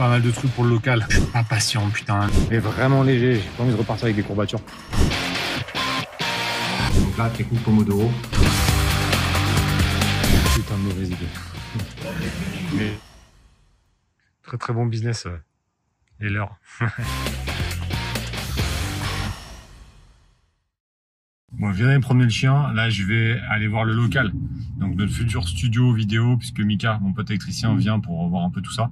pas mal de trucs pour le local. Je suis impatient, putain. Mais vraiment léger, j'ai pas envie de repartir avec des courbatures. Donc là, technique Pomodoro. Putain de mauvaise idée. Mais très très bon business. euh, Et l'heure. Bon, je viens d'aller promener le chien. Là, je vais aller voir le local. Donc, notre futur studio vidéo, puisque Mika, mon pote électricien, vient pour voir un peu tout ça.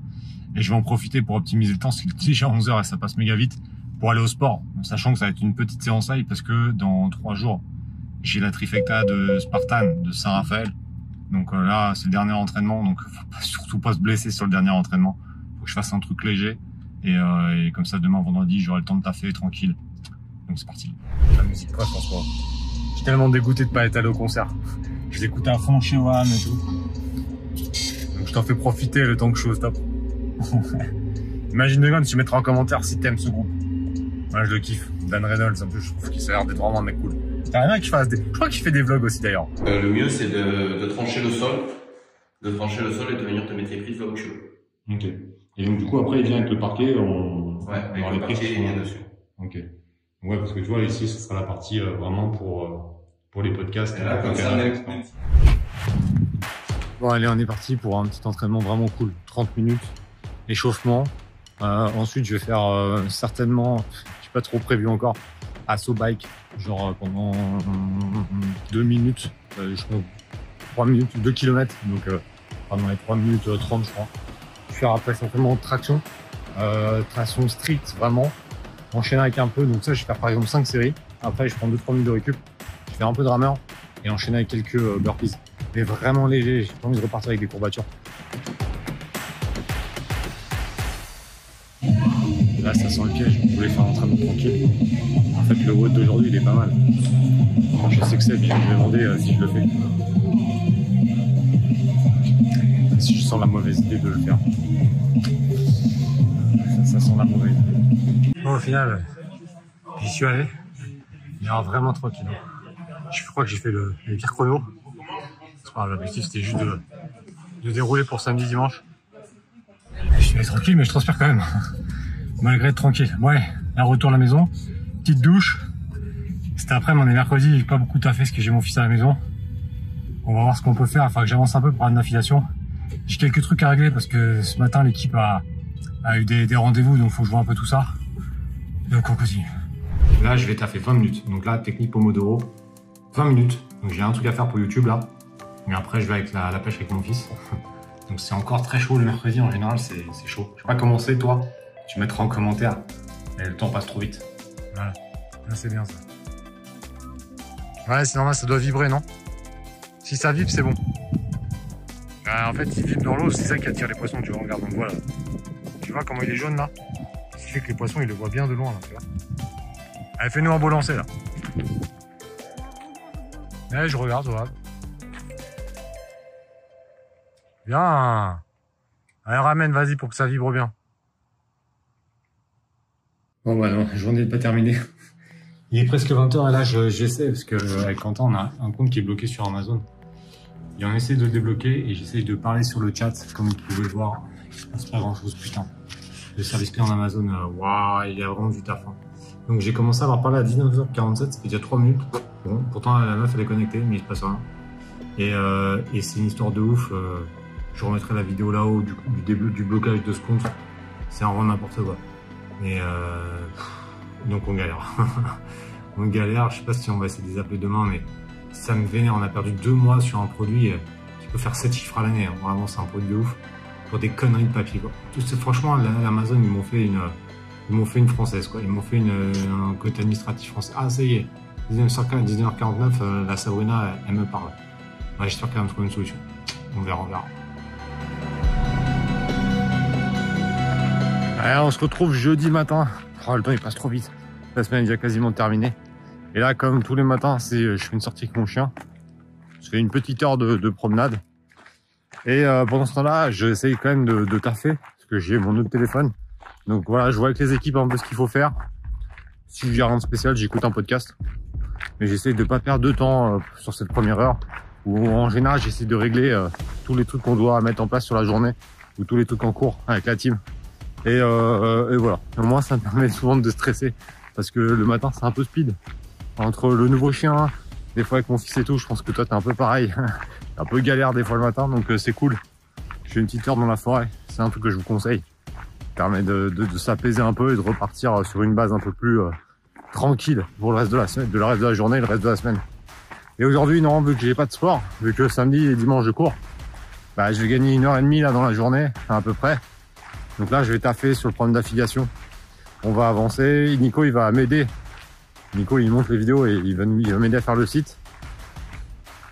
Et je vais en profiter pour optimiser le temps, parce qu'il est déjà 11h et ça passe méga vite, pour aller au sport. Sachant que ça va être une petite séance live, parce que dans trois jours, j'ai la trifecta de Spartan, de Saint-Raphaël. Donc euh, là, c'est le dernier entraînement, donc faut pas- surtout pas se blesser sur le dernier entraînement. Faut que je fasse un truc léger. Et, euh, et comme ça, demain, vendredi, j'aurai le temps de taffer tranquille. Donc c'est parti. La musique quoi, François? Je suis tellement dégoûté de pas être allé au concert. Je l'écoutais à fond chez One et tout. Donc je t'en fais profiter le temps que je suis au stop. Imagine de tu mettras en commentaire si t'aimes ce groupe. Moi je le kiffe. Dan Reynolds, en plus je trouve qu'il a l'air d'être vraiment un mec cool. T'as rien qui fasse des... Je crois qu'il fait des vlogs aussi d'ailleurs. Euh, le mieux, c'est de, de trancher le sol, de trancher le sol et de venir te mettre les prises là où tu veux. Ok. Et donc du coup après il vient avec le parquet, on... Ouais, avec le les prises parquet, il vient dessus. Ok. Ouais parce que tu vois ici ce sera la partie euh, vraiment pour, euh, pour les podcasts. Et là, comme ça, même, Bon allez on est parti pour un petit entraînement vraiment cool. 30 minutes, échauffement. Euh, ensuite je vais faire euh, certainement, je suis pas trop prévu encore, assaut bike, genre euh, pendant euh, deux minutes, euh, je pense 3 minutes, 2 km, donc pendant les 3 minutes euh, 30 je crois. Je vais faire après simplement traction, traction stricte vraiment, enchaîner avec un peu, donc ça je vais faire par exemple 5 séries, après je prends 2-3 minutes de récup, je fais un peu de rameur et enchaîner avec quelques burpees. Mais vraiment léger, j'ai pas envie de repartir avec des courbatures. Je voulais faire un entraînement tranquille. En fait, le WOD d'aujourd'hui, il est pas mal. Je sais que c'est, je vais demander euh, si je le fais. Si je sens la mauvaise idée de le faire. Ça, sent la mauvaise idée. Au final, j'y suis allé. Il y a vraiment tranquille. Je crois que j'ai fait le, pas grave, L'objectif, c'était juste de, de dérouler pour samedi, dimanche. Je suis allé tranquille, mais je transpire quand même. Malgré être tranquille. Ouais, un retour à la maison. Petite douche. C'était après, mais on est mercredi, j'ai pas beaucoup taffé parce que j'ai mon fils à la maison. On va voir ce qu'on peut faire. Faut que j'avance un peu pour une affiliation. J'ai quelques trucs à régler parce que ce matin, l'équipe a, eu des, rendez-vous, donc faut que je vois un peu tout ça. Donc on continue. Là, je vais taffer 20 minutes. Donc là, technique Pomodoro. 20 minutes. Donc j'ai un truc à faire pour YouTube là. Mais après, je vais avec la, la pêche avec mon fils. Donc c'est encore très chaud le mercredi en général, c'est c'est chaud. Je sais pas comment c'est toi, tu mettras en commentaire. Mais le temps passe trop vite. Voilà, Là, c'est bien ça. Ouais, c'est normal, ça doit vibrer, non? Si ça vibre, c'est bon. Ouais, en fait, il vibre dans l'eau, c'est ça qui attire les poissons, tu vois, regarde, on voit là. Tu vois comment il est jaune là? Ce qui fait que les poissons, ils le voient bien de loin là, tu vois. Allez, fais-nous un beau lancer là. Ouais, je regarde, regarde. Bien. Allez, ramène, vas-y, pour que ça vibre bien. Bon, bah non, la journée n'est pas terminée. Il est presque 20h et là, je- j'essaie, parce que euh, Quentin, on a un compte qui est bloqué sur Amazon. Et on essaie de le débloquer et j'essaie de parler sur le chat, comme vous pouvez le voir. Il se passe pas grand chose, putain. Le service client d'Amazon, euh, waouh, il y a vraiment du taf. hein. Donc j'ai commencé à avoir parlé à 19h47, ça fait déjà 3 minutes. Bon, pourtant la meuf elle est connectée, mais il se passe rien. Et, euh, c'est une histoire de ouf. je remettrai la vidéo là-haut du, du début du blocage de ce compte. C'est un rond n'importe quoi. Et euh, donc on galère. on galère. Je sais pas si on va essayer de les appeler demain, mais ça me vénère. On a perdu deux mois sur un produit euh, qui peut faire 7 chiffres à l'année. hein. Vraiment, c'est un produit de ouf. Pour des conneries de papier. Quoi. Franchement, la- l'Amazon, ils m'ont fait une, ils m'ont fait une française. Quoi. Ils m'ont fait une, un côté administratif français. Ah, ça y est. 19h49, 19h49 euh, la Sabrina, elle, me parle. Ouais, J'espère qu'elle va me trouver une solution. On verra, on verra. Ouais, on se retrouve jeudi matin. Oh, le temps il passe trop vite. La semaine est déjà quasiment terminée. Et là, comme tous les matins, c'est, je fais une sortie avec mon chien. Je fais une petite heure de, de promenade. Et euh, pendant ce temps-là, j'essaye quand même de, de taffer parce que j'ai mon autre téléphone. Donc voilà, je vois avec les équipes un peu ce qu'il faut faire. Si j'ai rien de spécial, j'écoute un podcast. Mais j'essaye de pas perdre de temps euh, sur cette première heure. Où en général, j'essaie de régler euh, tous les trucs qu'on doit mettre en place sur la journée ou tous les trucs en cours avec la team. Et, euh, et voilà. Moins, ça me permet souvent de stresser parce que le matin, c'est un peu speed. Entre le nouveau chien, des fois avec mon fils et tout, je pense que toi, t'es un peu pareil. un peu galère des fois le matin, donc euh, c'est cool. J'ai une petite heure dans la forêt, c'est un truc que je vous conseille. Ça permet de, de, de s'apaiser un peu et de repartir sur une base un peu plus euh, tranquille pour le reste de la semaine, de le reste de la journée et le reste de la semaine. Et aujourd'hui, non, vu que j'ai pas de sport, vu que samedi et dimanche je cours, bah, je vais gagner une heure et demie là dans la journée, à peu près. Donc là, je vais taffer sur le problème d'affiliation. On va avancer. Nico, il va m'aider. Nico, il monte les vidéos et il va m'aider à faire le site.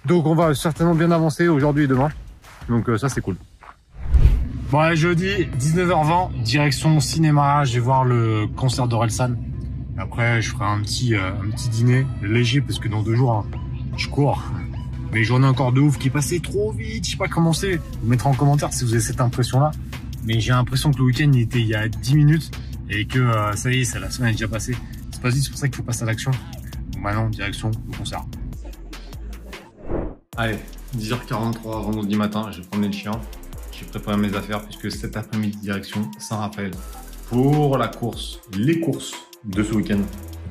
Donc on va certainement bien avancer aujourd'hui et demain. Donc euh, ça, c'est cool. Bon, jeudi, 19h20, direction cinéma. Je vais voir le concert d'Orelsan. Après, je ferai un petit, euh, un petit dîner léger parce que dans deux jours, hein, je cours. Mais j'en ai encore de ouf qui passaient trop vite. Je sais pas comment c'est. Vous mettrez en commentaire si vous avez cette impression-là. Mais j'ai l'impression que le week-end il était il y a 10 minutes et que euh, ça y est, ça, la semaine est déjà passée. C'est pas dit, c'est pour ça qu'il faut passer à l'action. Donc maintenant, direction le concert. Allez, 10h43, vendredi matin, j'ai promené le chien. J'ai préparé mes affaires puisque cet après-midi, direction Saint-Raphaël pour la course, les courses de ce week-end.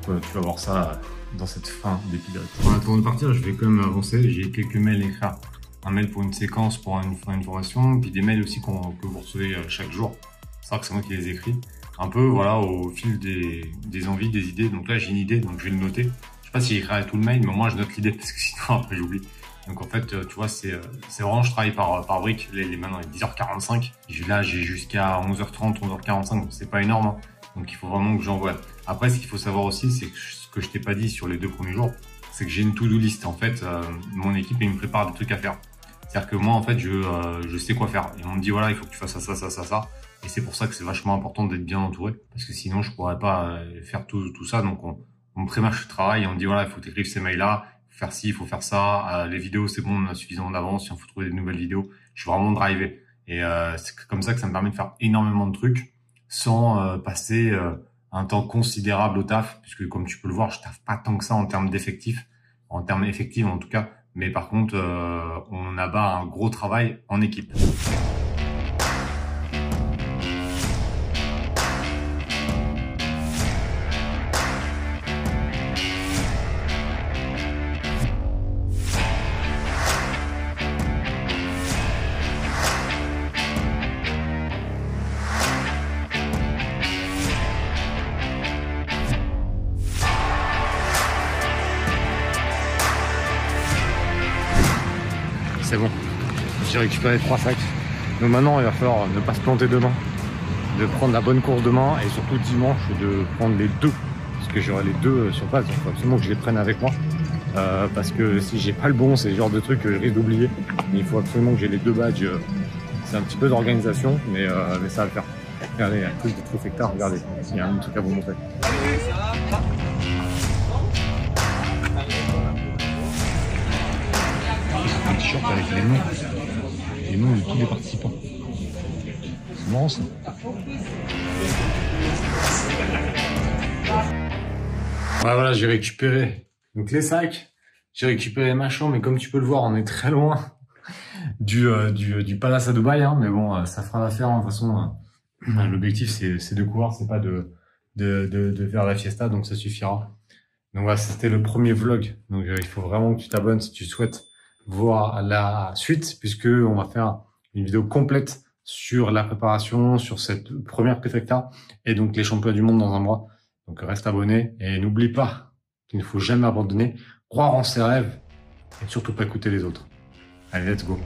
Donc, tu vas voir ça dans cette fin d'épisode. Avant de partir, je vais quand même avancer. J'ai quelques mails à écrire. Un mail pour une séquence, pour une, formation, puis des mails aussi que vous recevez euh, chaque jour. C'est vrai que c'est moi qui les écris. Un peu, voilà, au fil des, des envies, des idées. Donc là, j'ai une idée, donc je vais le noter. Je sais pas si j'écrirai tout le mail, mais moi, je note l'idée parce que sinon, après, j'oublie. Donc en fait, euh, tu vois, c'est vraiment, je travaille par, par briques. Les, les maintenant, il est 10h45. Là, j'ai jusqu'à 11h30, 11h45, donc c'est pas énorme. Hein. Donc il faut vraiment que j'envoie. Après, ce qu'il faut savoir aussi, c'est que ce que je t'ai pas dit sur les deux premiers jours, c'est que j'ai une to-do list. En fait, euh, mon équipe, il me prépare des trucs à faire. C'est-à-dire que moi, en fait, je, euh, je sais quoi faire. Et on me dit, voilà, il faut que tu fasses ça, ça, ça, ça, ça. Et c'est pour ça que c'est vachement important d'être bien entouré. Parce que sinon, je pourrais pas euh, faire tout, tout ça. Donc, on, on me prémarche le travail et on me dit, voilà, il faut que tu ces mails-là, faire ci, il faut faire ça. les vidéos, c'est bon, on a suffisamment d'avance. Si on faut trouver des nouvelles vidéos, je suis vraiment drivé. Et c'est comme ça que ça me permet de faire énormément de trucs sans passer un temps considérable au taf, puisque comme tu peux le voir, je taffe pas tant que ça en termes d'effectifs, en termes effectifs en tout cas, mais par contre, euh, on abat un gros travail en équipe. J'ai récupéré trois sacs. Donc maintenant, il va falloir ne pas se planter demain, de prendre la bonne course demain et surtout dimanche de prendre les deux. Parce que j'aurai les deux sur place, il faut absolument que je les prenne avec moi. Euh, parce que si j'ai pas le bon, c'est le genre de truc que je risque d'oublier. Il faut absolument que j'ai les deux badges. C'est un petit peu d'organisation, mais, euh, mais ça va le faire. Regardez, un truc de Trifecta, regardez, il y a un truc à vous montrer. avec les noms, les noms de tous les participants. C'est marrant ça. voilà, j'ai récupéré donc les sacs, j'ai récupéré ma chambre, mais comme tu peux le voir, on est très loin du, euh, du, du, palace à Dubaï, hein, mais bon, euh, ça fera l'affaire. Hein, de toute façon, euh, l'objectif c'est de courir, c'est pas de, de, de, de, faire la fiesta, donc ça suffira. Donc voilà, c'était le premier vlog. Donc il faut vraiment que tu t'abonnes si tu souhaites voir la suite puisque on va faire une vidéo complète sur la préparation, sur cette première préfecta et donc les championnats du monde dans un mois. Donc reste abonné et n'oublie pas qu'il ne faut jamais abandonner, croire en ses rêves et surtout pas écouter les autres. Allez, let's go.